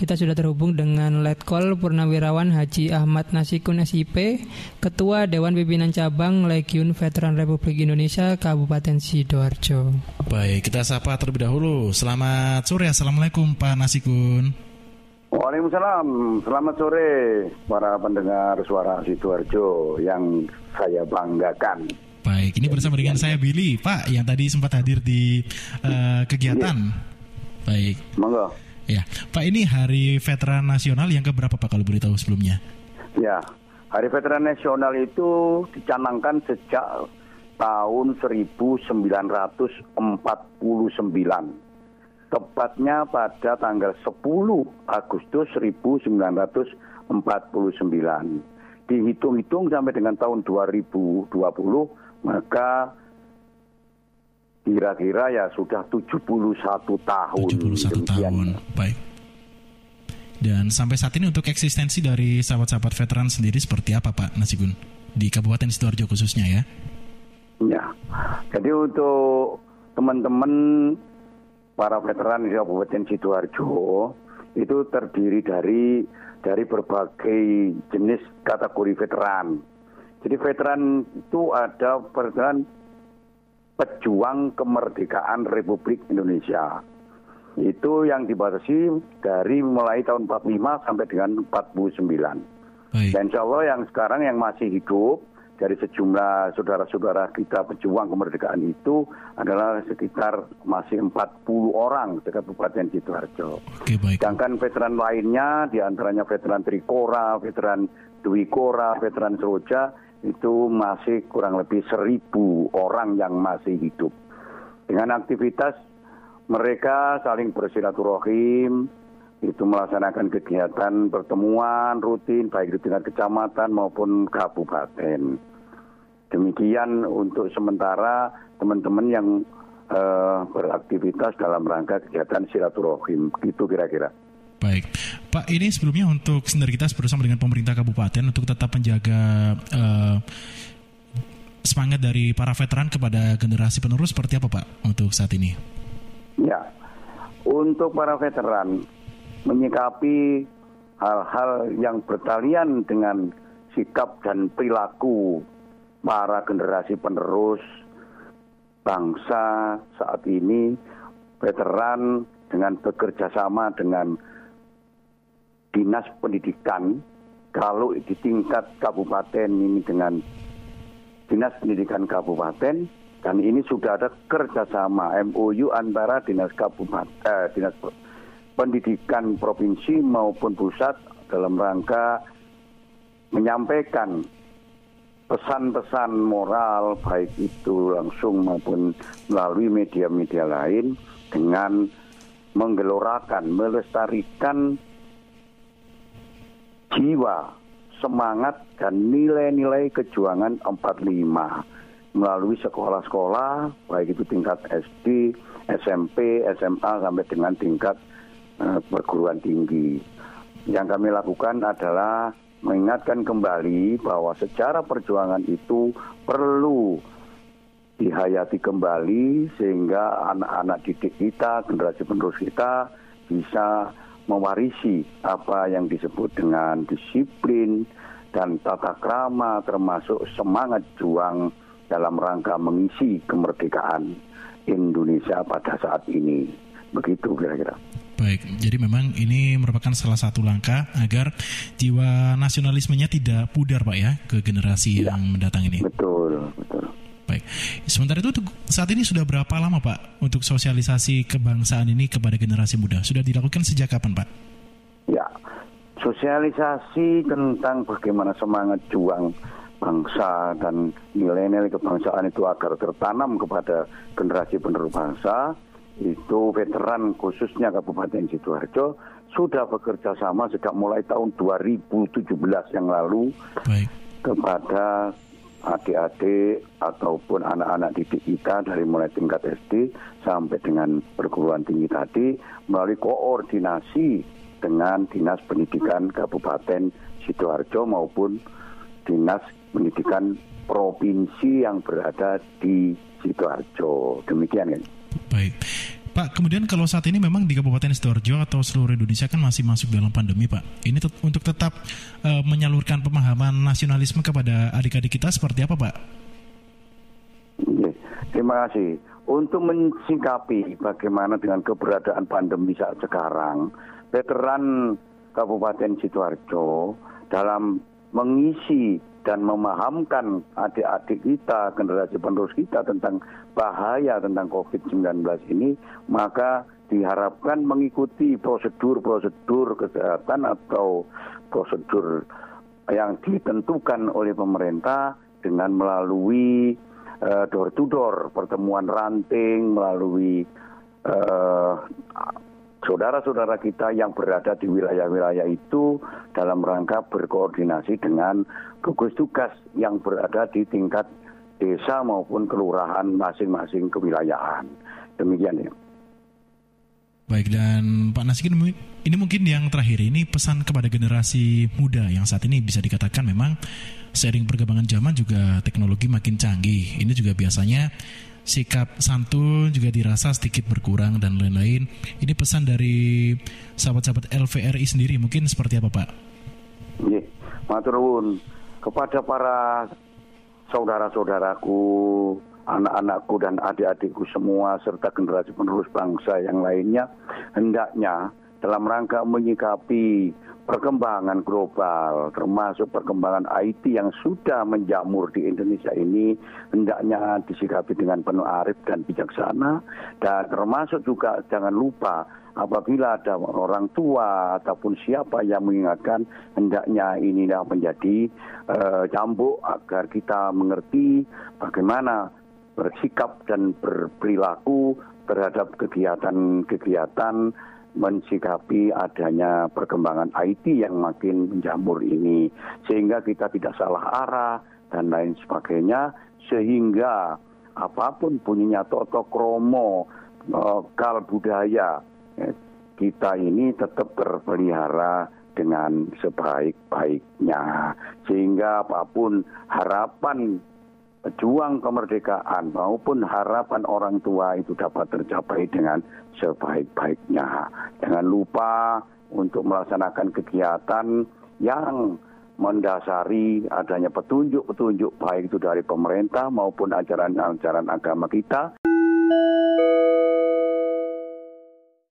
Kita sudah terhubung dengan Letkol Purnawirawan Haji Ahmad Nasikun SIP, Ketua Dewan Pimpinan Cabang Legiun Veteran Republik Indonesia Kabupaten Sidoarjo. Baik, kita sapa terlebih dahulu. Selamat sore, Assalamualaikum Pak Nasikun. Waalaikumsalam, selamat sore para pendengar suara Sidoarjo yang saya banggakan. Baik, ini bersama dengan saya Billy, Pak, yang tadi sempat hadir di uh, kegiatan. Iya. Baik. Monggo. Ya, Pak ini Hari Veteran Nasional yang keberapa Pak kalau boleh tahu sebelumnya? Ya, Hari Veteran Nasional itu dicanangkan sejak tahun 1949. Tepatnya pada tanggal 10 Agustus 1949. Dihitung-hitung sampai dengan tahun 2020, maka kira-kira ya sudah 71 tahun. 71 tahun, baik. Dan sampai saat ini untuk eksistensi dari sahabat-sahabat veteran sendiri seperti apa Pak Nasigun di Kabupaten Sidoarjo khususnya ya? Ya, jadi untuk teman-teman para veteran di Kabupaten Sidoarjo itu terdiri dari dari berbagai jenis kategori veteran. Jadi veteran itu ada veteran pejuang kemerdekaan Republik Indonesia. Itu yang dibatasi dari mulai tahun 45 sampai dengan 49. Baik. Dan insya Allah yang sekarang yang masih hidup dari sejumlah saudara-saudara kita pejuang kemerdekaan itu adalah sekitar masih 40 orang di Kabupaten Sidoarjo. Oke, baik. Sedangkan veteran lainnya, di antaranya veteran Trikora, veteran Dwi Kora, veteran Seroja, itu masih kurang lebih seribu orang yang masih hidup. Dengan aktivitas mereka saling bersilaturahim, itu melaksanakan kegiatan pertemuan rutin baik di tingkat kecamatan maupun kabupaten. Demikian untuk sementara teman-teman yang uh, beraktivitas dalam rangka kegiatan silaturahim, itu kira-kira. Baik, Pak. Ini sebelumnya untuk sinergitas bersama dengan pemerintah kabupaten untuk tetap menjaga uh, semangat dari para veteran kepada generasi penerus seperti apa, Pak, untuk saat ini? Ya, untuk para veteran menyikapi hal-hal yang bertalian dengan sikap dan perilaku para generasi penerus bangsa saat ini veteran dengan bekerja sama dengan dinas pendidikan kalau di tingkat kabupaten ini dengan dinas pendidikan kabupaten dan ini sudah ada kerjasama MOU antara dinas kabupaten eh, dinas pendidikan provinsi maupun pusat dalam rangka menyampaikan pesan-pesan moral baik itu langsung maupun melalui media-media lain dengan menggelorakan, melestarikan jiwa, semangat dan nilai-nilai kejuangan 45 melalui sekolah-sekolah baik itu tingkat SD, SMP, SMA sampai dengan tingkat uh, perguruan tinggi. Yang kami lakukan adalah mengingatkan kembali bahwa secara perjuangan itu perlu dihayati kembali sehingga anak-anak didik kita, generasi penerus kita bisa mewarisi apa yang disebut dengan disiplin dan tata krama termasuk semangat juang dalam rangka mengisi kemerdekaan Indonesia pada saat ini. Begitu kira-kira. Baik, jadi memang ini merupakan salah satu langkah agar jiwa nasionalismenya tidak pudar Pak ya ke generasi ya, yang mendatang ini. Betul, betul. Baik. Sementara itu saat ini sudah berapa lama Pak untuk sosialisasi kebangsaan ini kepada generasi muda? Sudah dilakukan sejak kapan Pak? Ya, sosialisasi tentang bagaimana semangat juang bangsa dan nilai-nilai kebangsaan itu agar tertanam kepada generasi penerus bangsa itu veteran khususnya Kabupaten Sidoarjo sudah bekerja sama sejak mulai tahun 2017 yang lalu Baik. kepada adik-adik ataupun anak-anak didik kita dari mulai tingkat SD sampai dengan perguruan tinggi tadi melalui koordinasi dengan Dinas Pendidikan Kabupaten Sidoarjo maupun Dinas Pendidikan Provinsi yang berada di Sidoarjo. Demikian kan. Baik. Pak, kemudian kalau saat ini memang di Kabupaten Sidoarjo atau seluruh Indonesia kan masih masuk dalam pandemi, Pak. Ini untuk tetap uh, menyalurkan pemahaman nasionalisme kepada adik-adik kita seperti apa, Pak? Terima kasih. Untuk mensingkapi bagaimana dengan keberadaan pandemi saat sekarang, veteran Kabupaten Sidoarjo dalam mengisi dan memahamkan adik-adik kita, generasi penerus kita tentang bahaya tentang COVID-19 ini, maka diharapkan mengikuti prosedur-prosedur kesehatan atau prosedur yang ditentukan oleh pemerintah dengan melalui uh, door to door, pertemuan ranting, melalui uh, saudara-saudara kita yang berada di wilayah-wilayah itu dalam rangka berkoordinasi dengan gugus tugas yang berada di tingkat desa maupun kelurahan masing-masing kewilayahan. Demikian ya. Baik dan Pak Nasikin ini mungkin yang terakhir ini pesan kepada generasi muda yang saat ini bisa dikatakan memang sering perkembangan zaman juga teknologi makin canggih. Ini juga biasanya sikap santun juga dirasa sedikit berkurang dan lain-lain. Ini pesan dari sahabat-sahabat LVRI sendiri mungkin seperti apa Pak? Iya, maturun kepada para saudara-saudaraku, anak-anakku dan adik-adikku semua serta generasi penerus bangsa yang lainnya hendaknya dalam rangka menyikapi perkembangan global termasuk perkembangan IT yang sudah menjamur di Indonesia ini hendaknya disikapi dengan penuh arif dan bijaksana dan termasuk juga jangan lupa apabila ada orang tua ataupun siapa yang mengingatkan hendaknya inilah menjadi uh, cambuk agar kita mengerti bagaimana bersikap dan berperilaku terhadap kegiatan-kegiatan mensikapi adanya perkembangan IT yang makin menjamur ini sehingga kita tidak salah arah dan lain sebagainya sehingga apa pun bunyinya toto kromo eh, kal budaya eh, kita ini tetap terpelihara dengan sebaik-baiknya. Sehingga apa pun harapan pejuang kemerdekaan maupun harapan orang tua itu dapat tercapai dengan sebaik-baiknya. Jangan lupa untuk melaksanakan kegiatan yang mendasari adanya petunjuk-petunjuk baik itu dari pemerintah maupun ajaran-ajaran agama kita.